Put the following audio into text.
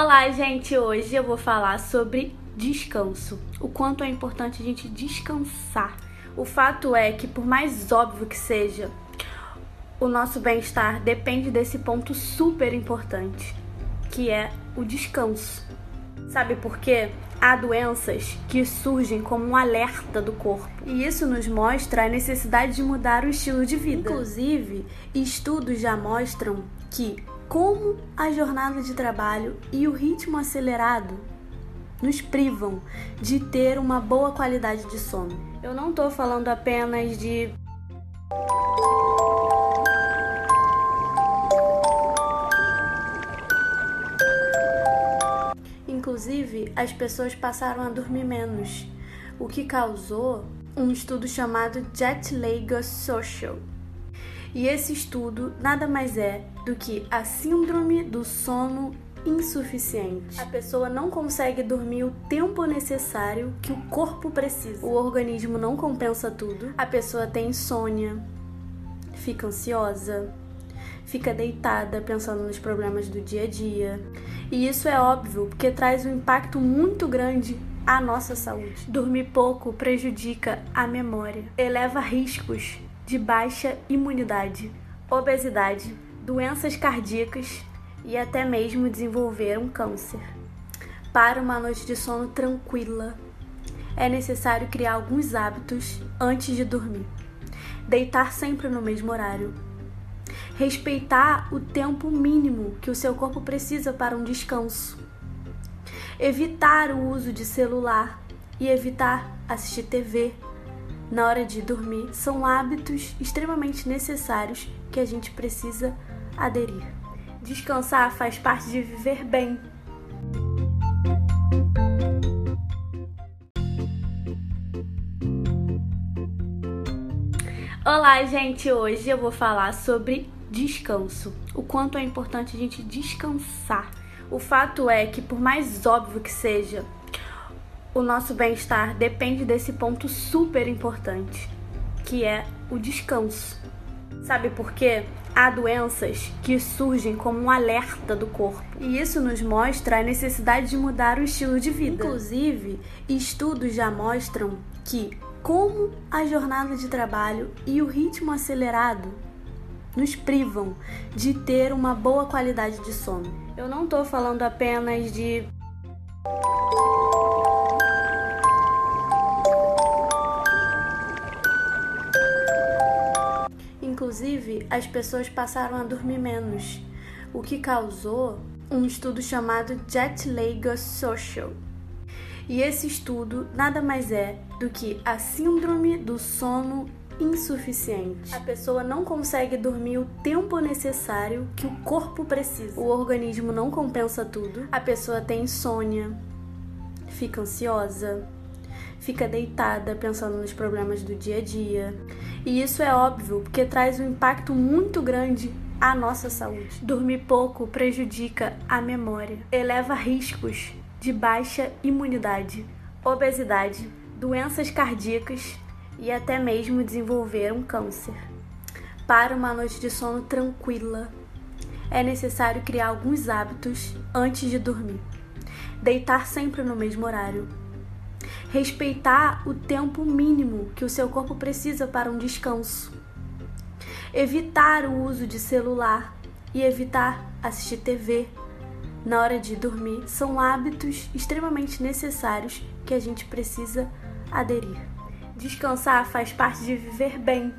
Olá, gente! Hoje eu vou falar sobre descanso. O quanto é importante a gente descansar. O fato é que, por mais óbvio que seja, o nosso bem-estar depende desse ponto super importante, que é o descanso. Sabe por quê? Há doenças que surgem como um alerta do corpo, e isso nos mostra a necessidade de mudar o estilo de vida. Inclusive, estudos já mostram que como a jornada de trabalho e o ritmo acelerado nos privam de ter uma boa qualidade de sono. Eu não estou falando apenas de Inclusive, as pessoas passaram a dormir menos, o que causou um estudo chamado Jet Lag Social, e esse estudo nada mais é do que a síndrome do sono insuficiente. A pessoa não consegue dormir o tempo necessário que o corpo precisa. O organismo não compensa tudo. A pessoa tem insônia, fica ansiosa, fica deitada pensando nos problemas do dia a dia. E isso é óbvio, porque traz um impacto muito grande à nossa saúde. Dormir pouco prejudica a memória, eleva riscos de baixa imunidade, obesidade, doenças cardíacas e até mesmo desenvolver um câncer. Para uma noite de sono tranquila, é necessário criar alguns hábitos antes de dormir. Deitar sempre no mesmo horário. Respeitar o tempo mínimo que o seu corpo precisa para um descanso. Evitar o uso de celular e evitar assistir TV na hora de dormir são hábitos extremamente necessários que a gente precisa aderir. Descansar faz parte de viver bem. Olá, gente! Hoje eu vou falar sobre descanso. O quanto é importante a gente descansar. O fato é que, por mais óbvio que seja, o nosso bem-estar depende desse ponto super importante, que é o descanso. Sabe por quê? Há doenças que surgem como um alerta do corpo, e isso nos mostra a necessidade de mudar o estilo de vida. Inclusive, estudos já mostram que como a jornada de trabalho e o ritmo acelerado nos privam de ter uma boa qualidade de sono. Eu não estou falando apenas de Inclusive, as pessoas passaram a dormir menos, o que causou um estudo chamado Jet Lag Social. E esse estudo nada mais é do que a síndrome do sono insuficiente. A pessoa não consegue dormir o tempo necessário que o corpo precisa. O organismo não compensa tudo. A pessoa tem insônia, fica ansiosa, fica deitada pensando nos problemas do dia a dia. E isso é óbvio, porque traz um impacto muito grande à nossa saúde. Dormir pouco prejudica a memória, eleva riscos de baixa imunidade, obesidade, doenças cardíacas e até mesmo desenvolver um câncer. Para uma noite de sono tranquila, é necessário criar alguns hábitos antes de dormir. Deitar sempre no mesmo horário respeitar o tempo mínimo que o seu corpo precisa para um descanso, evitar o uso de celular e evitar assistir TV na hora de dormir são hábitos extremamente necessários que a gente precisa aderir. Descansar faz parte de viver bem